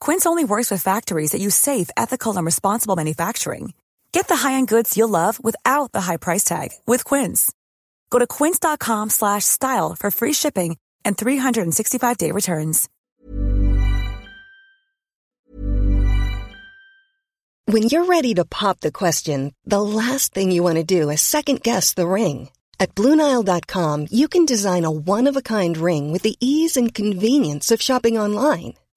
Quince only works with factories that use safe, ethical, and responsible manufacturing. Get the high-end goods you'll love without the high price tag with Quince. Go to quince.com/style for free shipping and 365-day returns. When you're ready to pop the question, the last thing you want to do is second guess the ring. At BlueNile.com, you can design a one-of-a-kind ring with the ease and convenience of shopping online.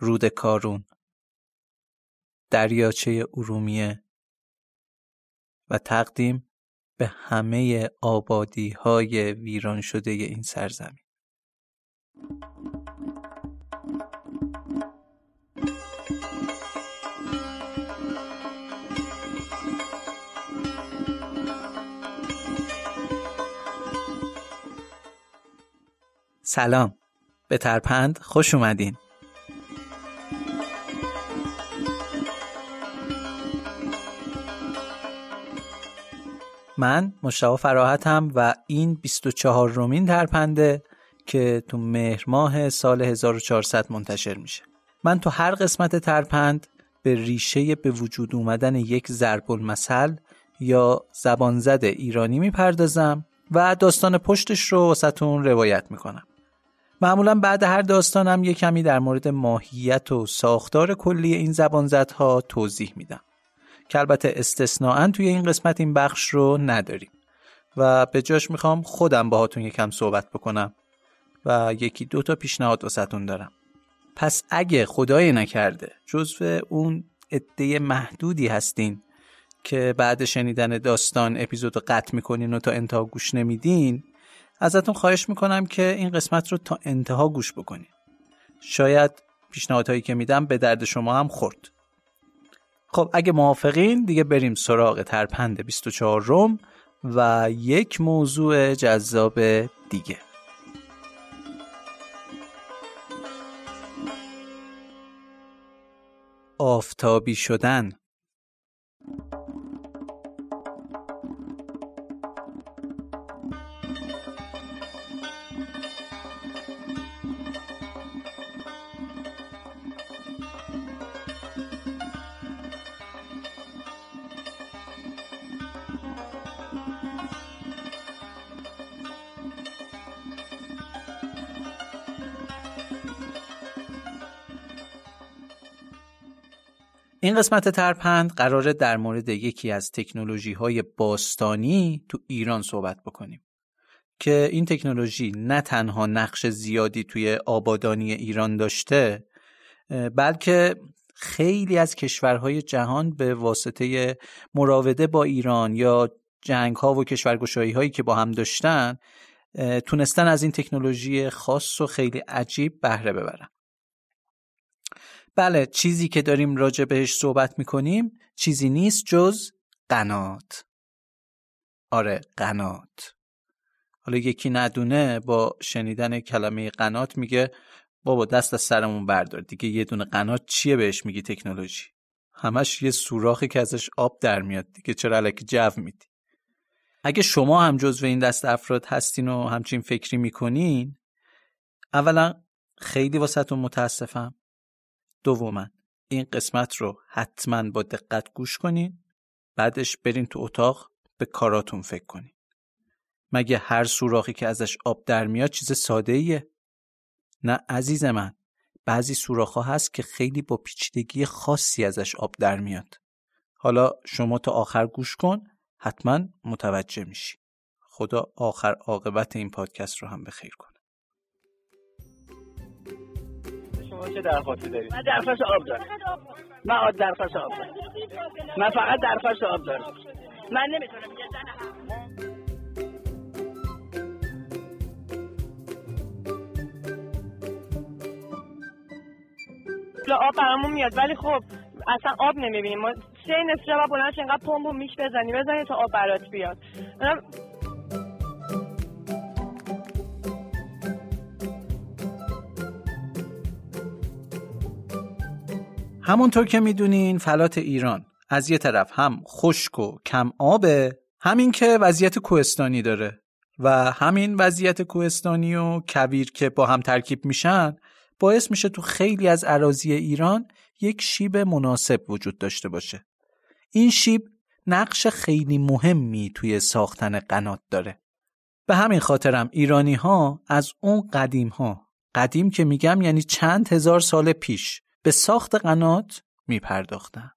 رود کارون دریاچه ارومیه و تقدیم به همه آبادی های ویران شده این سرزمین. سلام. به ترپند خوش اومدین. من مشتاق فراحتم و این 24 رومین ترپنده که تو مهر ماه سال 1400 منتشر میشه. من تو هر قسمت ترپند به ریشه به وجود اومدن یک ضرب المثل یا زبانزد ایرانی می‌پردازم و داستان پشتش رو واسهتون روایت می‌کنم. معمولا بعد هر داستانم یه کمی در مورد ماهیت و ساختار کلی این زبانزدها توضیح میدم. که البته استثناا توی این قسمت این بخش رو نداریم. و به جاش می‌خوام خودم باهاتون یکم صحبت بکنم و یکی دو تا پیشنهاد واسهتون دارم. پس اگه خدای نکرده جزو اون عده محدودی هستین که بعد شنیدن داستان اپیزود رو قطع می‌کنین و تا انتها گوش نمیدین ازتون خواهش می‌کنم که این قسمت رو تا انتها گوش بکنین. شاید پیشنهادهایی که میدم به درد شما هم خورد. خب اگه موافقین دیگه بریم سراغ ترپند 24 روم و یک موضوع جذاب دیگه. آفتابی شدن. این قسمت ترپند قراره در مورد یکی از تکنولوژی های باستانی تو ایران صحبت بکنیم که این تکنولوژی نه تنها نقش زیادی توی آبادانی ایران داشته بلکه خیلی از کشورهای جهان به واسطه مراوده با ایران یا جنگ ها و کشورگشایی هایی که با هم داشتن تونستن از این تکنولوژی خاص و خیلی عجیب بهره ببرن. بله چیزی که داریم راجع بهش صحبت می‌کنیم چیزی نیست جز قنات. آره قنات. حالا یکی ندونه با شنیدن کلمه قنات میگه بابا دست از سرمون بردار دیگه یه دونه قنات چیه بهش میگی تکنولوژی؟ همش یه سوراخی که ازش آب در میاد دیگه چرا علکی جو میدی؟ اگه شما هم جزو این دست افراد هستین و همچین فکری می‌کنین اولا خیلی واسهتون متاسفم. دوما این قسمت رو حتما با دقت گوش کنین بعدش برین تو اتاق به کاراتون فکر کنین. مگه هر سوراخی که ازش آب در میاد چیز ساده ایه؟ نه عزیز من بعضی سوراخ هست که خیلی با پیچیدگی خاصی ازش آب در میاد. حالا شما تا آخر گوش کن حتما متوجه میشی. خدا آخر عاقبت این پادکست رو هم به خیر کنه. چه درخواستی دارید؟ من درخواست آب دارم من درخواست آب دارم من فقط درخواست آب دارم من نمی‌تونم یه زن آب برامون میاد ولی خب اصلا آب نمی‌بینیم. ما سه نصف شب بلند اینقدر پمپ میش بزنی؟ بزنی تا آب برات بیاد. همونطور که می‌دونین فلات ایران از یه طرف هم خشک و کم آبه همین که وضعیت کوهستانی داره و همین وضعیت کوهستانی و کبیر که با هم ترکیب میشن باعث میشه تو خیلی از عراضی ایران یک شیب مناسب وجود داشته باشه. این شیب نقش خیلی مهمی توی ساختن قنات داره. به همین خاطرم ایرانی ها از اون قدیم ها قدیم که میگم یعنی چند هزار سال پیش به ساخت قنات میپرداختند.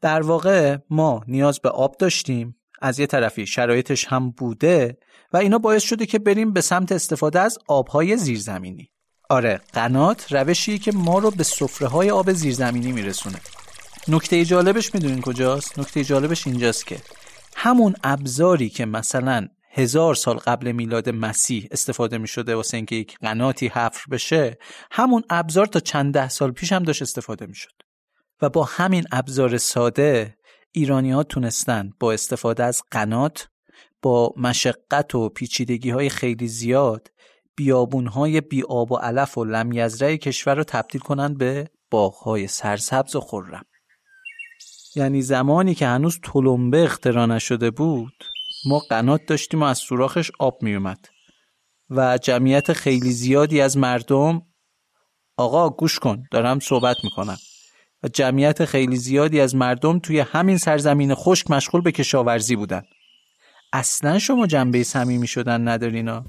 در واقع ما نیاز به آب داشتیم از یه طرفی شرایطش هم بوده و اینا باعث شده که بریم به سمت استفاده از آبهای زیرزمینی. آره قنات روشیه که ما رو به سفره های آب زیرزمینی میرسونه نکته جالبش می‌دونین کجاست؟ نکته جالبش اینجاست که همون ابزاری که مثلا هزار سال قبل میلاد مسیح استفاده می شده واسه اینکه یک قناتی حفر بشه همون ابزار تا چند ده سال پیش هم داشت استفاده می شد و با همین ابزار ساده ایرانی ها تونستن با استفاده از قنات با مشقت و پیچیدگی های خیلی زیاد بیابونهای بی آب و علف و لمیزره کشور رو تبدیل کنند به باغهای سرسبز و خرم. یعنی زمانی که هنوز تلمبه اختراع نشده بود ما قنات داشتیم و از سوراخش آب میومد و جمعیت خیلی زیادی از مردم آقا گوش کن دارم صحبت می‌کنم. و جمعیت خیلی زیادی از مردم توی همین سرزمین خشک مشغول به کشاورزی بودن. اصلا شما جنبه صمیمی شدن ندارینا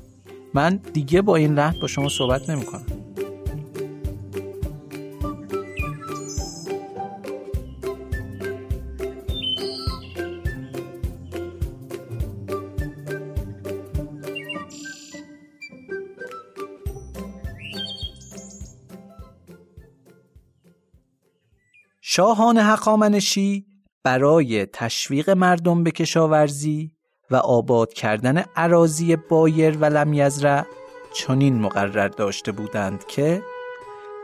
من دیگه با این لحن با شما صحبت نمی شاهان حقامنشی برای تشویق مردم به کشاورزی و آباد کردن عراضی بایر و لمیزرع چنین مقرر داشته بودند که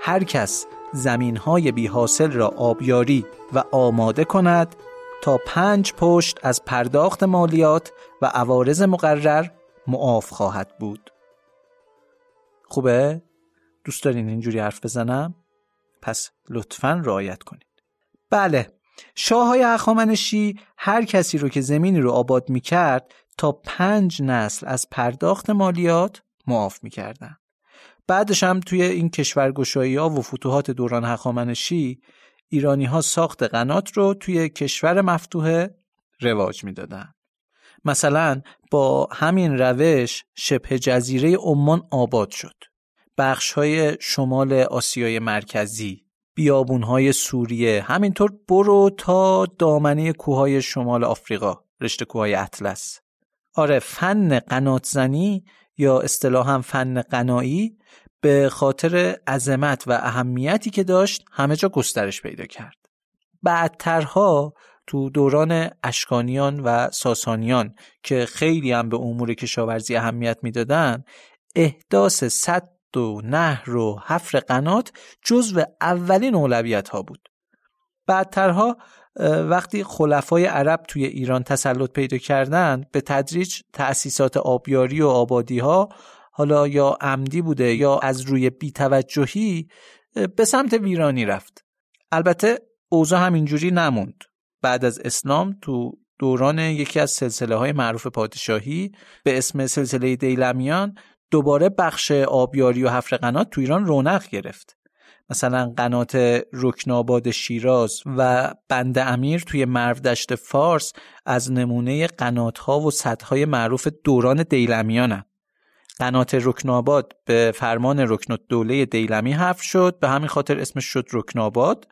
هر کس زمین های بی حاصل را آبیاری و آماده کند تا پنج پشت از پرداخت مالیات و عوارض مقرر معاف خواهد بود خوبه؟ دوست دارین اینجوری حرف بزنم؟ پس لطفا رعایت کنید بله شاه های اخامنشی هر کسی رو که زمینی رو آباد می کرد تا پنج نسل از پرداخت مالیات معاف می کردن. بعدش هم توی این کشورگشایی ها و فتوحات دوران هخامنشی ایرانی ها ساخت قنات رو توی کشور مفتوحه رواج می‌دادن. مثلا با همین روش شبه جزیره عمان آباد شد. بخش های شمال آسیای مرکزی بیابونهای سوریه. همینطور برو تا دامنه کوههای شمال آفریقا رشته کوههای اطلس. آره فن قنات زنی یا اصطلاحا فن قنایی به خاطر عظمت و اهمیتی که داشت همه جا گسترش پیدا کرد. بعدترها تو دوران اشکانیان و ساسانیان که خیلی هم به امور کشاورزی اهمیت می‌دادن احداث صد و نهر و حفر قنات جزو اولین اولویت ها بود. بعدترها وقتی خلفای عرب توی ایران تسلط پیدا کردند به تدریج تأسیسات آبیاری و آبادی ها حالا یا عمدی بوده یا از روی بیتوجهی به سمت ویرانی رفت. البته اوضاع همینجوری نموند. بعد از اسلام تو دوران یکی از سلسله های معروف پادشاهی به اسم سلسله دیلمیان دوباره بخش آبیاری و حفر قنات تو ایران رونق گرفت. مثلا قنات رکناباد شیراز و بند امیر توی مرو فارس از نمونه قنات ها و سدهای معروف دوران دیلمیان قنات رکناباد به فرمان رکن دوله دیلمی حفر شد به همین خاطر اسمش شد رکناباد.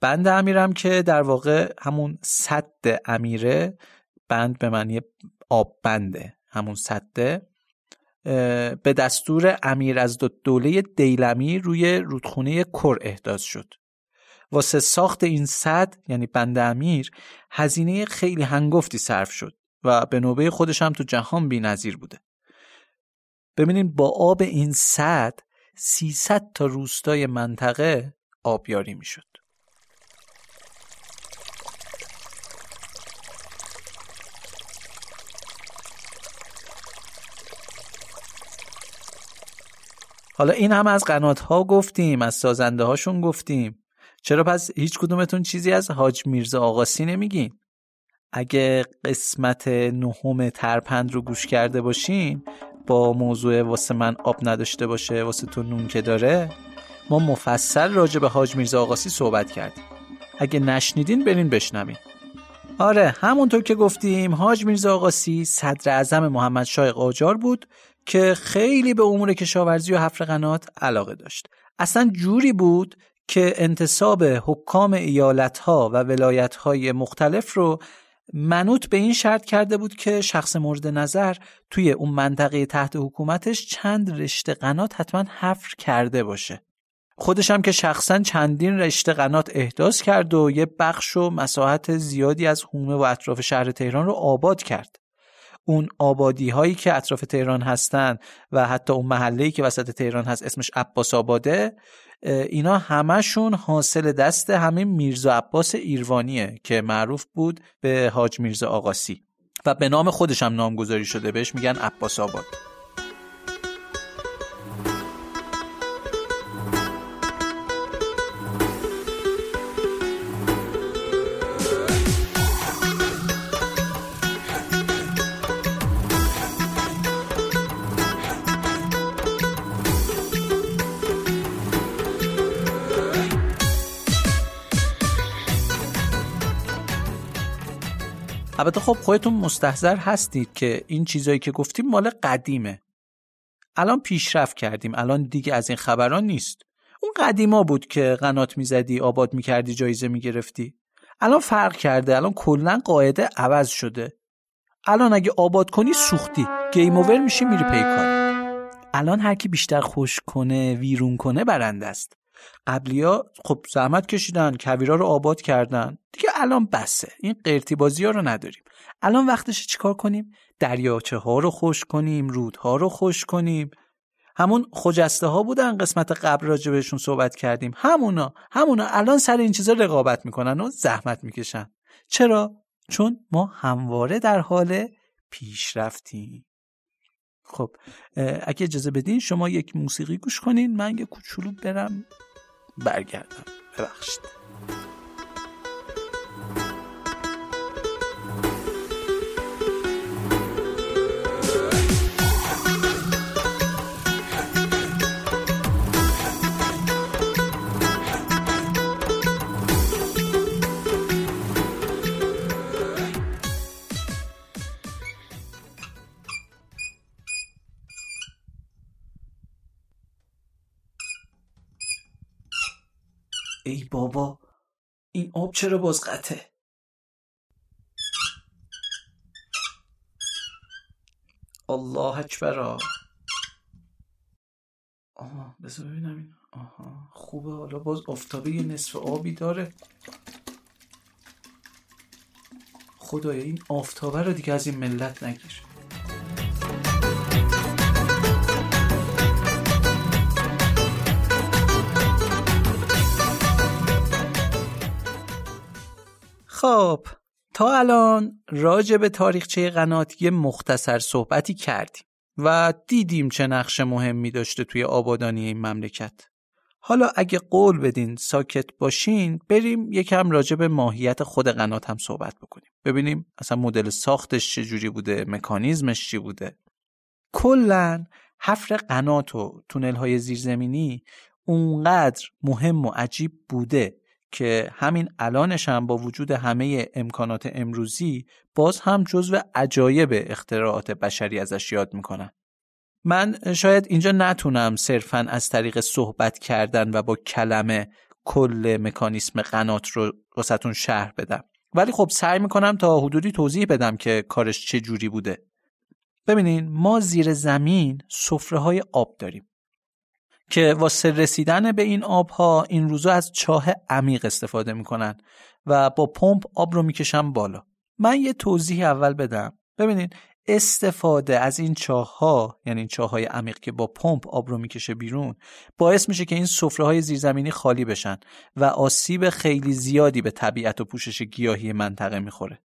بند امیرم که در واقع همون صد امیره بند به معنی آب بنده همون صده به دستور امیر از دوله دیلمی روی رودخونه کر احداث شد. واسه ساخت این صد یعنی بند امیر هزینه خیلی هنگفتی صرف شد و به نوبه خودش هم تو جهان بی نظیر بوده. ببینید با آب این صد 300 تا روستای منطقه آبیاری می‌شد. حالا این هم از قنات ها گفتیم از سازنده هاشون گفتیم. چرا پس هیچ کدومتون چیزی از حاج میرزا آقاسی نمیگین؟ اگه قسمت نهم ترپند رو گوش کرده باشین با موضوع واسه من آب نداشته باشه واسه تو نون که داره ما مفصل راجع به حاج میرزا آقاسی صحبت کردیم. اگه نشنیدین برین بشنوین. آره همونطور که گفتیم حاج میرزا آقاسی صدر اعظم محمد شاه قاجار بود. که خیلی به امور کشاورزی و حفر قنات علاقه داشت. اصلا جوری بود که انتصاب حکام ایالتها و ولایتهای مختلف رو منوط به این شرط کرده بود که شخص مورد نظر توی اون منطقه تحت حکومتش چند رشته قنات حتما حفر کرده باشه. خودش هم که شخصا چندین رشته قنات احداث کرد و یه بخش و مساحت زیادی از حومه و اطراف شهر تهران رو آباد کرد. اون آبادی هایی که اطراف تهران هستن و حتی اون محله که وسط تهران هست اسمش عباس آباده اینا همشون حاصل دست همین میرزا عباس ایروانیه که معروف بود به حاج میرزا آقاسی و به نام خودش هم نامگذاری شده بهش میگن عباس آباد. البته خب خودتون مستحضر هستید که این چیزایی که گفتیم مال قدیمه. الان پیشرفت کردیم الان دیگه از این خبران نیست. اون قدیما بود که قنات می‌زدی آباد می‌کردی جایزه می‌گرفتی. الان فرق کرده الان کلا قاعده عوض شده. الان اگه آباد کنی سوختی. گیم اوور میشی میری پیکار. الان هر کی بیشتر خوش کنه ویرون کنه برنده است. قبلیا خب زحمت کشیدن کویرا رو آباد کردن. دیگه الان بسه. این قرتی بازی ها رو نداریم. الان وقتش چیکار کنیم؟ دریاچه ها رو خوش کنیم رودها رو خوش کنیم. همون خجسته ها بودن قسمت قبل راجع بهشون صحبت کردیم. همونا همونا الان سر این چیزا رقابت می‌کنن و زحمت می‌کشن. چرا؟ چون ما همواره در حال پیشرفتیم خب اگه اجازه بدین شما یک موسیقی گوش کنین. من یه کوچولو برم. برگردم. ببخشید. این آب چرا باز قطعه؟ الله اکبر آه. بذار ببینم این. آها خوبه. حالا باز افتابه یه نصف آبی داره. خدایا این آفتابه رو دیگه از این ملت نگیر. خب تا الان راجع به تاریخچه قنات یه مختصر صحبتی کردیم و دیدیم چه نقش مهمی داشته توی آبادانی این مملکت. حالا اگه قول بدین ساکت باشین بریم یکم راجع به ماهیت خود قنات هم صحبت بکنیم. ببینیم اصلا مدل ساختش چجوری بوده مکانیزمش چی بوده. کلا حفر قنات و تونل های زیرزمینی اونقدر مهم و عجیب بوده که همین الانش هم با وجود همه امکانات امروزی باز هم جزو عجایب اختراعات بشری ازش یاد می‌کنن. من شاید اینجا نتونم صرفا از طریق صحبت کردن و با کلمه کل مکانیسم قنات رو واسهتون شهر بدم. ولی خب سعی می‌کنم تا حدودی توضیح بدم که کارش چه جوری بوده. ببینین ما زیر زمین سفره های آب داریم. که واسه رسیدن به این آبها این روزا از چاه عمیق استفاده می‌کنن و با پمپ آب رو می‌کشن بالا. من یه توضیح اول بدم. ببینید استفاده از این چاه ها یعنی چاه های عمیق که با پمپ آب رو می‌کشه بیرون باعث میشه که این سفره های زیرزمینی خالی بشن و آسیب خیلی زیادی به طبیعت و پوشش گیاهی منطقه می‌خوره.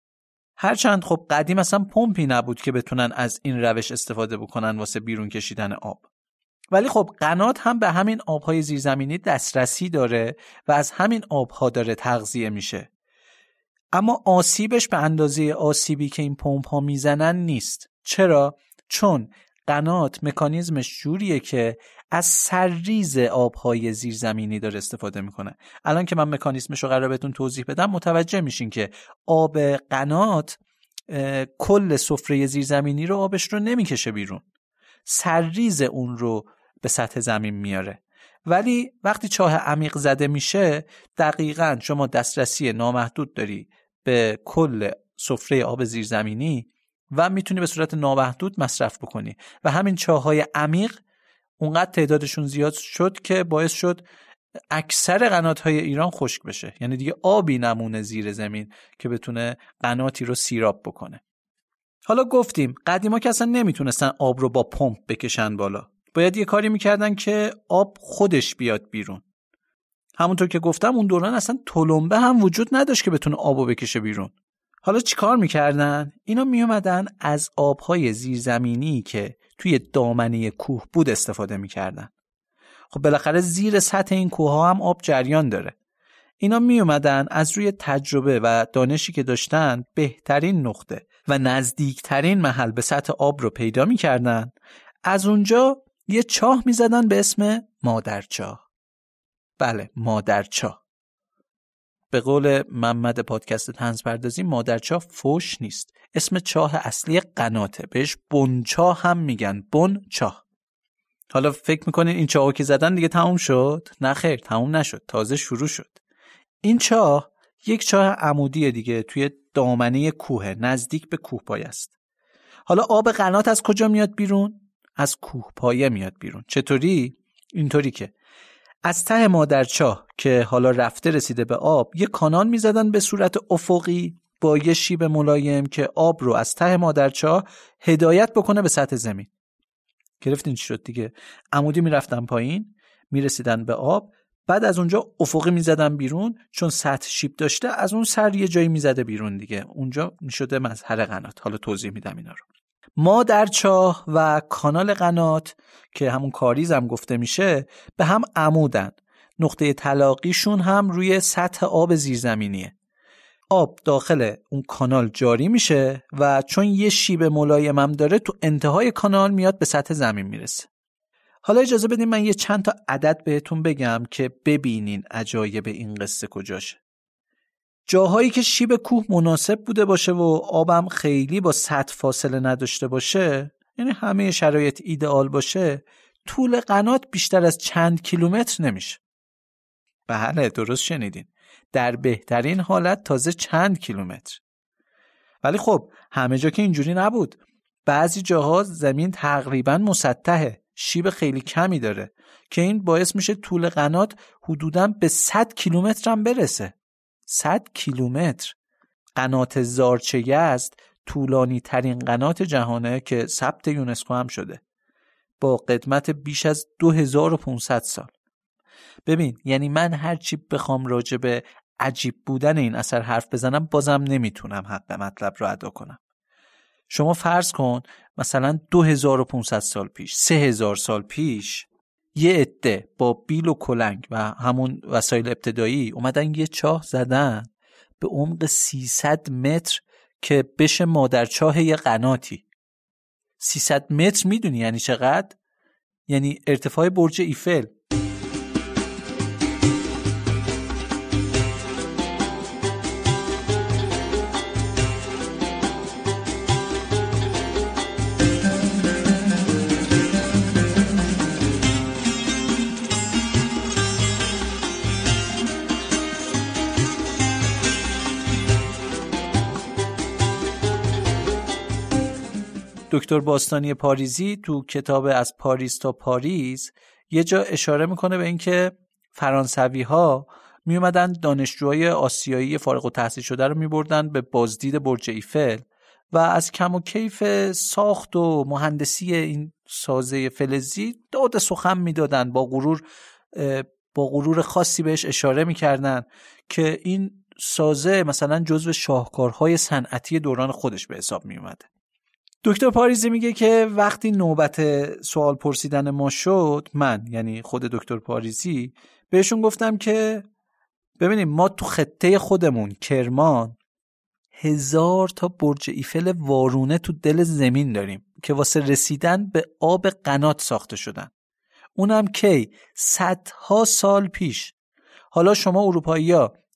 هرچند خب قدیم اصلا پمپی نبود که بتونن از این روش استفاده بکنن واسه بیرون کشیدن آب. ولی خب قنات هم به همین آبهای زیرزمینی دسترسی داره و از همین آبها داره تغذیه میشه. اما آسیبش به اندازه آسیبی که این پمپ ها می‌زنن نیست. چرا؟ چون قنات مکانیزمش جوریه که از سرریز آبهای زیرزمینی داره استفاده می‌کنه. الان که من مکانیزمش رو قرار بهتون توضیح بدم متوجه میشین که آب قنات کل سفره زیرزمینی رو آبش رو نمی‌کشه بیرون. سرریز اون رو به سطح زمین میاره. ولی وقتی چاه عمیق زده میشه دقیقا شما دسترسی نامحدود داری به کل سفره آب زیرزمینی و می‌تونی به صورت نامحدود مصرف بکنی. و همین چاه های عمیق اونقدر تعدادشون زیاد شد که باعث شد اکثر قنات های ایران خشک بشه. یعنی دیگه آبی نمونه زیر زمین که بتونه قناتی رو سیراب بکنه. حالا گفتیم قدیما که اصلا نمی‌تونستن آب رو با پمپ بکشن بالا. باید یه کاری می‌کردن که آب خودش بیاد بیرون. همونطور که گفتم اون دوران اصلا تلمبه هم وجود نداشت که بتونه آبو بکشه بیرون. حالا چیکار می‌کردن؟ اینا میومدن از آبهای زیرزمینی که توی دامنه کوه بود استفاده می‌کردن. خب بالاخره زیر سطح این کوه ها هم آب جریان داره. اینا می اومدن از روی تجربه و دانشی که داشتن بهترین نقطه. و نزدیکترین محل به سطح آب رو پیدا می‌کردن. از اونجا یه چاه می‌زدن به اسم مادرچاه. بله مادرچاه. به قول محمد پادکست تنز پردازی مادرچاه فوش نیست. اسم چاه اصلی قناته. بهش بنچاه هم میگن. بنچاه حالا فکر می‌کنین این چاه که زدن دیگه تموم شد؟ نه خیر تموم نشد. تازه شروع شد. این چاه یک چاه عمودی دیگه توی دامنه کوه نزدیک به کوه پای است. حالا آب قنات از کجا میاد بیرون؟ از کوه پایه میاد بیرون. چطوری؟ اینطوری که از ته مادرچاه که حالا رفته رسیده به آب یه کانال می‌زدن به صورت افقی با یه شیب ملایم که آب رو از ته مادرچاه هدایت بکنه به سطح زمین. گرفتین چی شد دیگه؟ عمودی می‌رفتن پایین می‌رسیدن به آب بعد از اونجا افقی می‌زدن بیرون چون سطح شیب داشته از اون سر یه جایی می‌زده بیرون دیگه. اونجا می‌شده مظهر قنات. حالا توضیح میدم اینا رو. ما در چاه و کانال قنات که همون کاریز هم گفته میشه به هم عمودن. نقطه تلاقیشون هم روی سطح آب زیرزمینیه. آب داخل اون کانال جاری میشه و چون یه شیب ملایم داره تو انتهای کانال میاد به سطح زمین می‌رسه. حالا اجازه بدین من یه چند تا عدد بهتون بگم که ببینین عجایب این قصه کجاشه. جاهایی که شیب کوه مناسب بوده باشه و آبم خیلی با سطح فاصله نداشته باشه یعنی همه شرایط ایدئال باشه طول قنات بیشتر از چند کیلومتر نمیشه. بله درست شنیدین. در بهترین حالت تازه چند کیلومتر. ولی خب همه جا که اینجوری نبود. بعضی جاها زمین تقریبا مسطحه. شیب خیلی کمی داره که این باعث میشه طول قنات حدودا به 100 کیلومتر هم برسه. 100 کیلومتر. قنات زارچه است طولانی ترین قنات جهانه که ثبت یونسکو هم شده. با قدمت بیش از 2500 سال. ببین یعنی من هرچی بخوام راجع به عجیب بودن این اثر حرف بزنم بازم نمی‌تونم حق مطلب رو ادا کنم. شما فرض کن مثلا 2500 سال پیش 3000 سال پیش یه عده با بیل و کلنگ و همون وسایل ابتدایی اومدن یه چاه زدن به عمق 300 متر که بشه مادرچاه یه قناتی 300 متر می‌دونی یعنی چقدر؟ یعنی ارتفاع برج ایفل دکتر باستانی پاریزی تو کتاب از پاریس تا پاریس یه جا اشاره می‌کنه به اینکه فرانسوی ها می اومدن دانشجوهای آسیایی فارغ و تحصیل شده رو می بردن به بازدید برج ایفل و از کم و کیف ساخت و مهندسی این سازه فلزی داد سخن می‌دادن با غرور با غرور خاصی بهش اشاره می‌کردن که این سازه مثلا جزو شاهکارهای صنعتی دوران خودش به حساب می اومده دکتر پاریزی میگه که وقتی نوبت سوال پرسیدن ما شد من یعنی خود دکتر پاریزی بهشون گفتم که ببینیم ما تو خطه خودمون کرمان هزار تا برج ایفل وارونه تو دل زمین داریم که واسه رسیدن به آب قنات ساخته شدن. اونم کی؟ صدها سال پیش. حالا شما اروپایی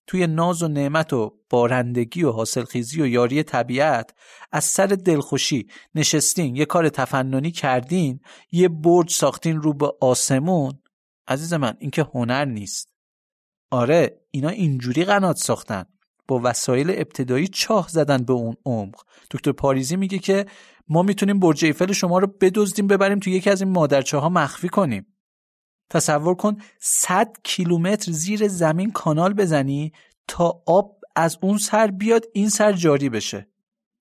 توی ناز و نعمت و بارندگی و حاصلخیزی و یاری طبیعت از سر دلخوشی نشستین یه کار تفننی کردین یه برج ساختین رو به آسمون. عزیز من این که هنر نیست. آره اینا اینجوری قنات ساختن. با وسایل ابتدایی چاه زدن به اون عمق. دکتر پاریزی میگه که ما می‌تونیم برج ایفل شما رو بدزدیم ببریم تو یکی از این مادرچه ها مخفی کنیم. تصور کن 100 کیلومتر زیر زمین کانال بزنی تا آب از اون سر بیاد این سر جاری بشه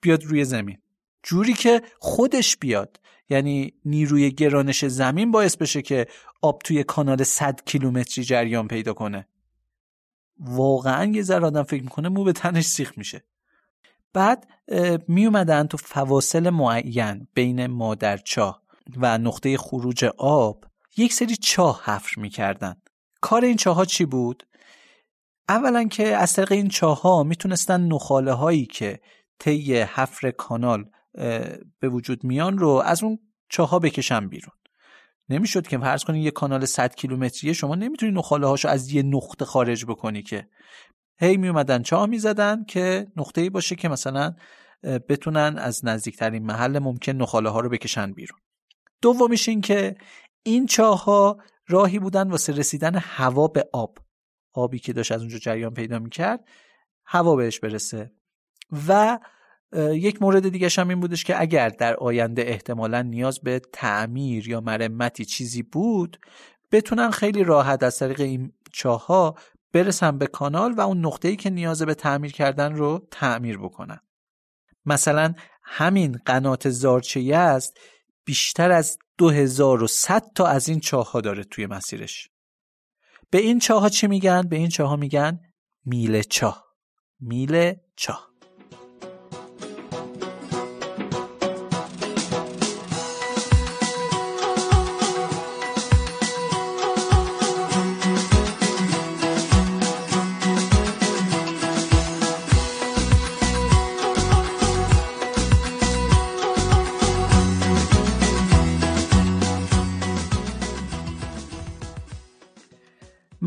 بیاد روی زمین. جوری که خودش بیاد. یعنی نیروی گرانش زمین باعث بشه که آب توی کانال 100 کیلومتری جریان پیدا کنه. واقعا یه ذره آدم فکر می‌کنه مو به تنش سیخ میشه. بعد می اومدن تو فواصل معین بین مادرچاه و نقطه خروج آب. یک سری چاه حفر می‌کردن. کار این چاه ها چی بود؟ اولا که از طریق این چاه ها می‌تونستن نخاله هایی که طی حفر کانال به وجود میان رو از اون چاه ها بکشن بیرون. نمی‌شد که فرض کنید یه کانال 100 کیلومتریه شما نمی‌تونی نخاله هاشو از یه نقطه خارج بکنی که. هی می اومدن چاه می‌زدن که نقطه ای باشه که مثلا بتونن از نزدیکترین محل ممکن نخاله ها رو بکشن بیرون. دومیش این که این چاه ها راهی بودن واسه رسیدن هوا به آب. آبی که داشت از اونجا جریان پیدا می‌کرد هوا بهش برسه. و یک مورد دیگه هم این بودش که اگر در آینده احتمالا نیاز به تعمیر یا مرمتی چیزی بود بتونن خیلی راحت از طریق این چاه ها برسن به کانال و اون نقطه‌ای که نیاز به تعمیر کردن رو تعمیر بکنن. مثلا همین قنات زارچه است بیشتر از 2100 تا از این چاه ها داره توی مسیرش. به این چاه ها چی میگن؟ به این چاه ها میگن میله چاه. میله چاه.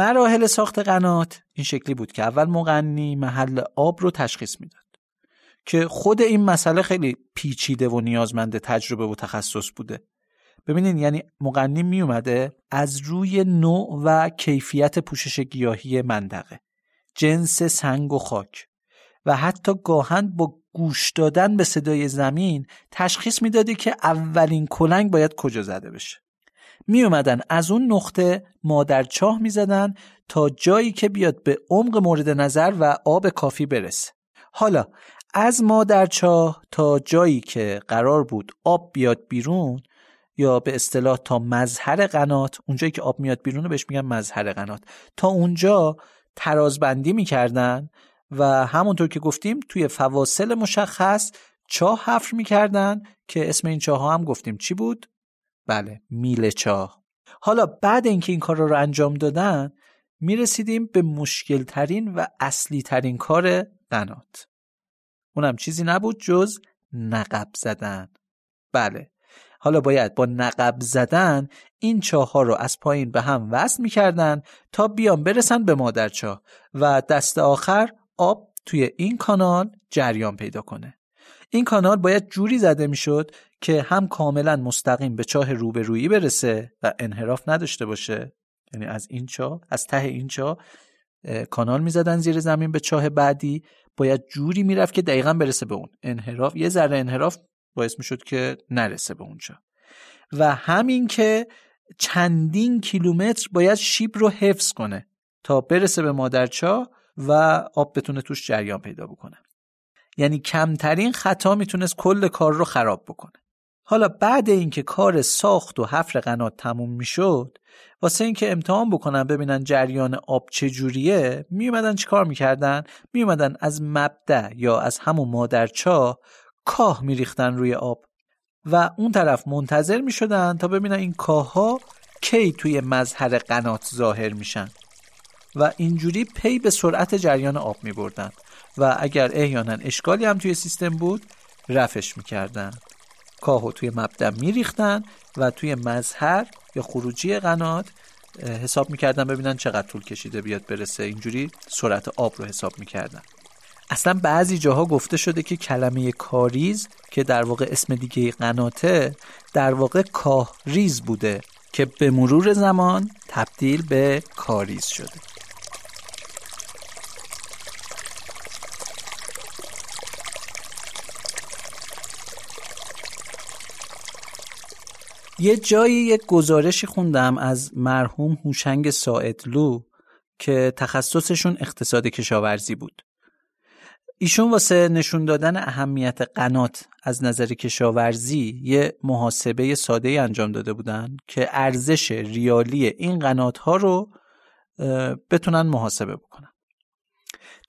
مراحل ساخت قنات. این شکلی بود که اول مغنی محل آب رو تشخیص می‌داد که خود این مسئله خیلی پیچیده و نیازمند تجربه و تخصص بوده. ببینین یعنی مقنیم می اومده از روی نوع و کیفیت پوشش گیاهی منطقه. جنس سنگ و خاک. و حتی گاهن با گوش دادن به صدای زمین تشخیص می‌دادی که اولین کلنگ باید کجا زده بشه. می اومدن از اون نقطه مادر چاه می زدن تا جایی که بیاد به عمق مورد نظر و آب کافی برسه. حالا از مادر چاه تا جایی که قرار بود آب بیاد بیرون یا به اصطلاح تا مظهر قنات اونجایی که آب میاد بیرون بهش میگن مظهر قنات. تا اونجا ترازبندی می‌کردن و همونطور که گفتیم توی فواصل مشخص چاه حفر می‌کردن که اسم این چاه ها هم گفتیم. چی بود؟ بله میل چاه. حالا بعد اینکه این کار رو انجام دادن می‌رسیدیم به مشکل ترین و اصلی ترین کار قنات اونم چیزی نبود جز نقب زدن. بله حالا باید با نقب زدن این چاه ها رو از پایین به هم وصل می‌کردن تا بیان برسن به مادرچاه و دست آخر آب توی این کانال جریان پیدا کنه. این کانال باید جوری زده می‌شد که هم کاملا مستقیم به چاه روبرویی برسه و انحراف نداشته باشه. یعنی از این چاه از ته این چاه کانال می‌زدن زیر زمین به چاه بعدی. باید جوری می‌رفت که دقیقا برسه به اون. انحراف یه ذره انحراف باعث می‌شد که نرسه به اونجا. و همین که چندین کیلومتر باید شیب رو حفظ کنه تا برسه به مادرچاه و آب بتونه توش جریان پیدا بکنه. یعنی کمترین خطا می‌تونست کل کار رو خراب بکنه. حالا بعد اینکه کار ساخت و حفر قنات تموم می‌شد واسه اینکه امتحان بکنن ببینن جریان آب چجوریه میومدن چیکار می‌کردن؟ میومدن از مبدع یا از همون مادرچاه کاه میریختن روی آب و اون طرف منتظر می‌شدن تا ببینن این کاه کی توی مظهر قنات ظاهر میشن و اینجوری پی به سرعت جریان آب می بردن و اگر احیانا اشکالی هم توی سیستم بود رفش می‌کردن. کاهو توی مبدع میریختن و توی مظهر یا خروجی قنات حساب می‌کردن ببینن چقدر طول کشیده بیاد برسه. اینجوری سرعت آب رو حساب می‌کردن. اصلا بعضی جاها گفته شده که کلمه کاریز که در واقع اسم دیگه قناته در واقع کاهریز بوده که به مرور زمان تبدیل به کاریز شده. یه جایی یک گزارشی خوندم از مرحوم هوشنگ ساعدلو که تخصصشون اقتصاد کشاورزی بود. ایشون واسه نشون دادن اهمیت قنات از نظر کشاورزی یه محاسبه ساده انجام داده بودن که ارزش ریالی این قنات ها رو بتونن محاسبه بکنن.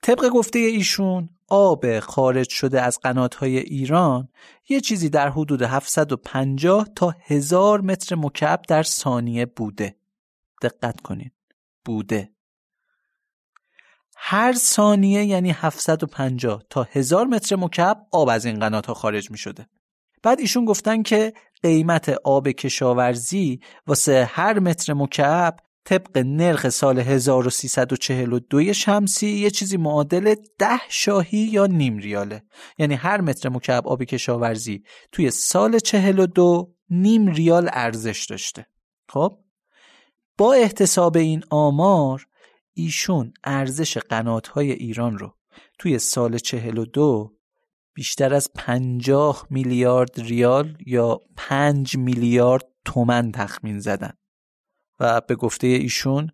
طبق گفته ایشون آب خارج شده از های ایران یه چیزی در حدود 750 تا 1000 متر مکعب در ثانیه بوده. دقت کنید بوده. هر ثانیه یعنی 750 تا 1000 متر مکعب آب از این قنات ها خارج می شده بعد ایشون گفتن که قیمت آب کشاورزی واسه هر متر مکعب طبق نرخ سال 1342 شمسی یه چیزی معادل ده شاهی یا نیم ریاله. یعنی هر متر مکعب آب کشاورزی توی سال 42 نیم ریال ارزش داشته. خب؟ با احتساب این آمار ایشون ارزش های ایران رو توی سال 42 بیشتر از 50 میلیارد ریال یا 5 میلیارد تومن تخمین زدن. و به گفته ایشون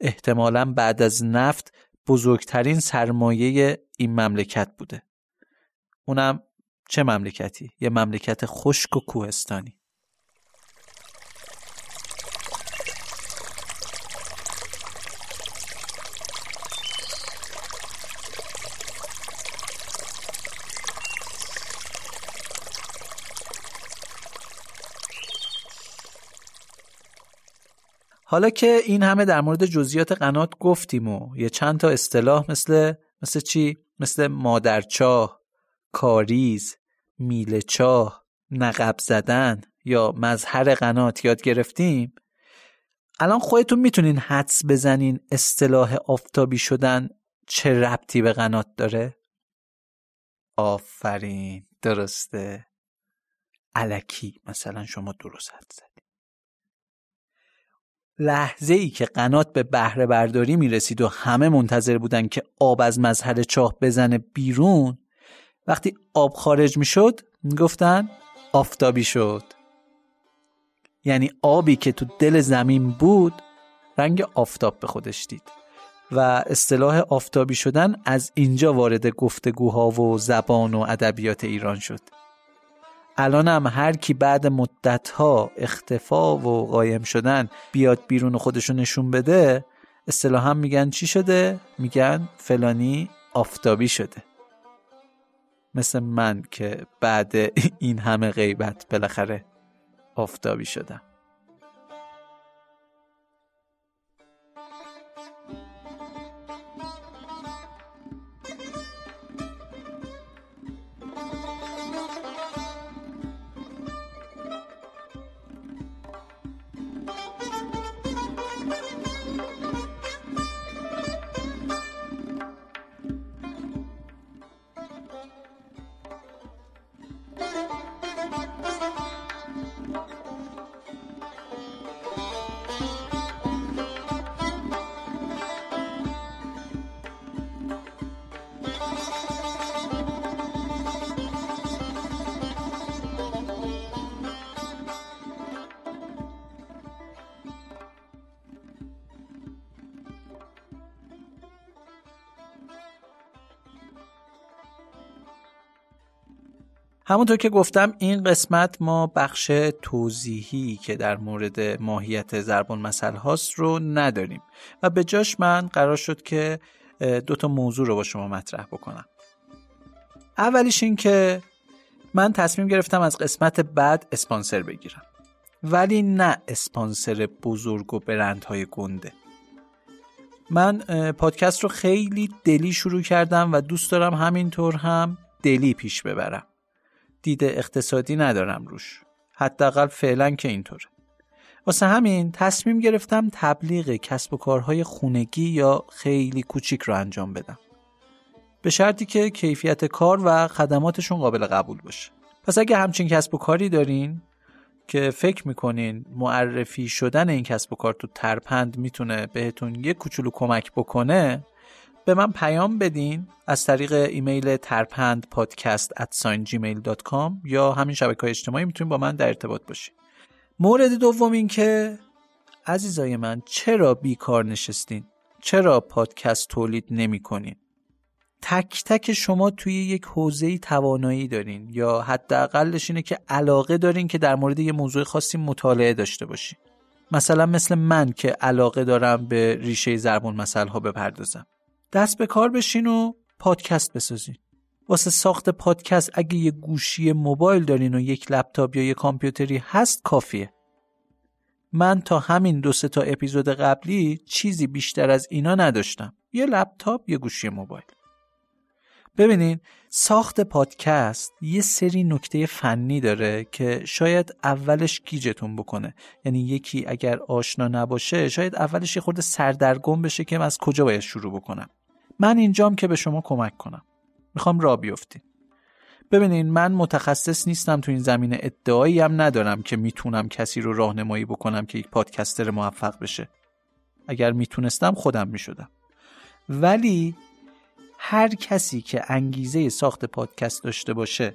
احتمالا بعد از نفت بزرگترین سرمایه این مملکت بوده اونم چه مملکتی؟ یه مملکت خشک و کوهستانی حالا که این همه در مورد جزئیات قنات گفتیم و یه چند تا اصطلاح مثل مثل چی؟ مثل مادرچاه، کاریز، میلچاه، نقب زدن یا مظهر قنات یاد گرفتیم الان خودتون می‌تونین حدس بزنین اصطلاح آفتابی شدن چه ربطی به قنات داره؟ آفرین درسته علکی مثلا شما درست حد زدید لحظه ای که قنات به بهره برداری می رسید و همه منتظر بودن که آب از مزهر چاه بزنه بیرون وقتی آب خارج می شد می گفتن آفتابی شد. یعنی آبی که تو دل زمین بود رنگ آفتاب به خودش دید. و اصطلاح آفتابی شدن از اینجا وارد گفتگوها و زبان و ادبیات ایران شد. الان هم هر کی بعد مدتها اختفا و قایم شدن بیاد بیرون خودشون نشون بده اصطلاحا میگن چی شده؟ میگن فلانی آفتابی شده مثل من که بعد این همه غیبت بالاخره آفتابی شدم همونطور که گفتم این قسمت ما بخش توضیحی که در مورد ماهیت زربان مسئله هاست رو نداریم. و به جاش من قرار شد که دو تا موضوع رو با شما مطرح بکنم. اولیش این که من تصمیم گرفتم از قسمت بعد اسپانسر بگیرم. ولی نه اسپانسر بزرگ و برندهای گنده. من پادکست رو خیلی دلی شروع کردم و دوست دارم همینطور هم دلی پیش ببرم. دید اقتصادی ندارم روش. حداقل فعلا که اینطوره. واسه همین تصمیم گرفتم تبلیغ کسب و کارهای خونگی یا خیلی کوچیک رو انجام بدم. به شرطی که کیفیت کار و خدماتشون قابل قبول باشه. پس اگه همچین کسب و کاری دارین که فکر می‌کنین معرفی شدن این کسب و کار تو ترپند می‌تونه بهتون یه کوچولو کمک بکنه به من پیام بدین از طریق ایمیل ترپند پادکست یا همین شبکه های اجتماعی می‌تونین با من در ارتباط باشین. مورد دوم این که عزیزای من چرا بیکار نشستین؟ چرا پادکست تولید نمی کنین تک تک شما توی یک حوزه توانایی دارین یا حداقلش اینه که علاقه دارین که در مورد یه موضوع خاصی مطالعه داشته باشین. مثلا مثل من که علاقه دارم به ریشه زربون مسئله ها بپردازم. دست به کار بشین و پادکست بسازین. واسه ساخت پادکست اگه یه گوشی موبایل دارین و یک لپتاپ یا یه کامپیوتری هست کافیه. من تا همین دو سه تا اپیزود قبلی چیزی بیشتر از اینا نداشتم. یه لپتاپ یه گوشی موبایل. ببینین ساخت پادکست یه سری نکته فنی داره که شاید اولش گیجتون بکنه. یعنی یکی اگر آشنا نباشه شاید اولش یه خورده سردرگم بشه که از کجا باید شروع بکنم. من اینجام که به شما کمک کنم. می‌خوام را بیفتین ببینین من متخصص نیستم تو این زمینه. ادعایی هم ندارم که می‌تونم کسی رو راهنمایی بکنم که یک پادکستر موفق بشه. اگر می‌تونستم خودم می‌شدم. ولی هر کسی که انگیزه ساخت پادکست داشته باشه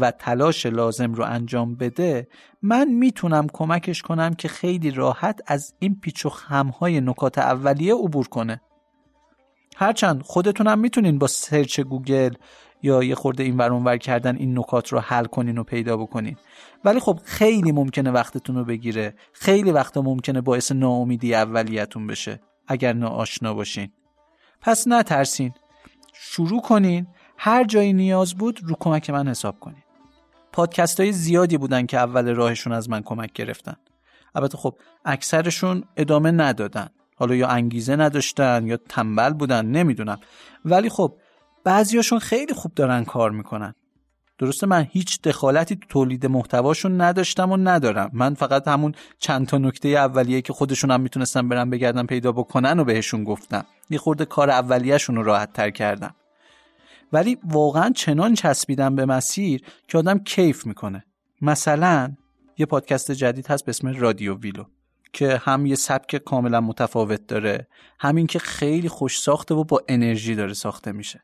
و تلاش لازم رو انجام بده من می‌تونم کمکش کنم که خیلی راحت از این پیچ و خمهای نکات اولیه عبور کنه. هرچند خودتونم می‌تونین با search گوگل یا یه خورده این ور کردن این نکات رو حل کنین و پیدا بکنین. ولی خب خیلی ممکنه وقتتون رو بگیره. خیلی وقتا ممکنه باعث ناامیدی اولیتون بشه اگر ناآشنا باشین. پس نترسین. شروع کنین. هر جایی نیاز بود رو کمک من حساب کنین. پادکست های زیادی بودن که اول راهشون از من کمک گرفتن. البته خب اکثرشون ادامه ندادن. حالا یا انگیزه نداشتن یا تنبل بودن نمی‌دونم. ولی خب بعضیاشون خیلی خوب دارن کار می‌کنن. درسته من هیچ دخالتی تو تولید محتواشون نداشتم و ندارم. من فقط همون چند تا نکته اولیه که خودشون هم می‌تونستن برن بگردن پیدا بکنن و بهشون گفتم. یه خورده کار اولیهشون رو راحت تر کردم. ولی واقعا چنان چسبیدم به مسیر که آدم کیف می‌کنه. مثلا یه پادکست جدید هست به اسم رادیو ویلو. که هم یه سبک کاملا متفاوت داره همین که خیلی خوش ساخته و با انرژی داره ساخته میشه.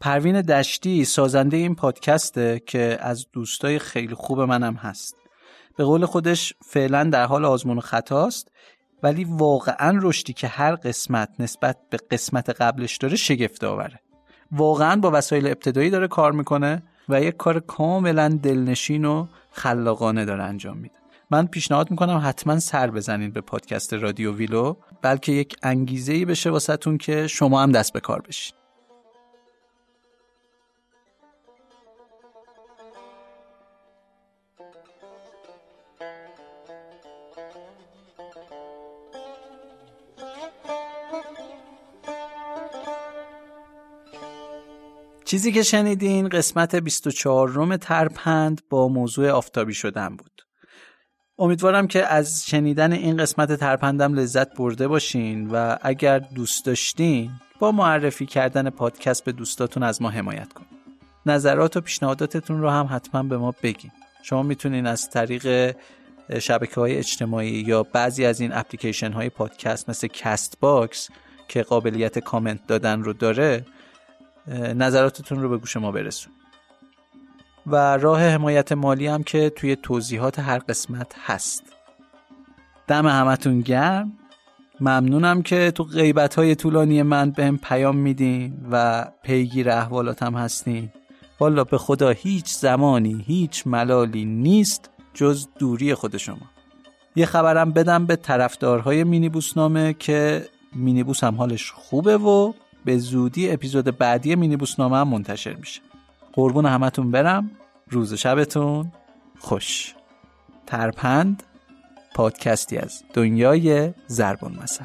پروین دشتی سازنده این پادکسته که از دوستای خیلی خوب منم هست. به قول خودش فعلا در حال آزمون و خطاست ولی واقعا رشدی که هر قسمت نسبت به قسمت قبلش داره شگفت آوره واقعا با وسایل ابتدایی داره کار می‌کنه و یک کار کاملا دلنشین و خلاقانه داره انجام میده. من پیشنهاد می‌کنم حتما سر بزنید به پادکست رادیو ویلو بلکه یک انگیزه ای بشه واسهتون که شما هم دست به کار بشین چیزی که شنیدین قسمت 24 روم ترپند با موضوع آفتابی شدن بود. امیدوارم که از شنیدن این قسمت ترپندم لذت برده باشین و اگر دوست داشتین با معرفی کردن پادکست به دوستاتون از ما حمایت کنین. نظرات و پیشنهاداتتون رو هم حتما به ما بگین. شما می‌تونین از طریق شبکه های اجتماعی یا بعضی از این اپلیکیشن های پادکست مثل Castbox که قابلیت کامنت دادن رو داره نظراتتون رو به گوش ما برسون و راه حمایت مالی هم که توی توضیحات هر قسمت هست. دم همتون گرم. ممنونم که تو غیبت های طولانی من بهم پیام میدین و پیگیر احوالاتم هستین. والا به خدا هیچ زمانی هیچ ملالی نیست جز دوری خود شما. یه خبرم بدم به طرفدارهای مینیبوس نامه که مینیبوس هم حالش خوبه و به زودی اپیزود بعدی مینیبوس نامه هم منتشر میشه. قربون همتون برم. روز شبتون خوش. ترپند پادکستی از دنیای زربون مثل.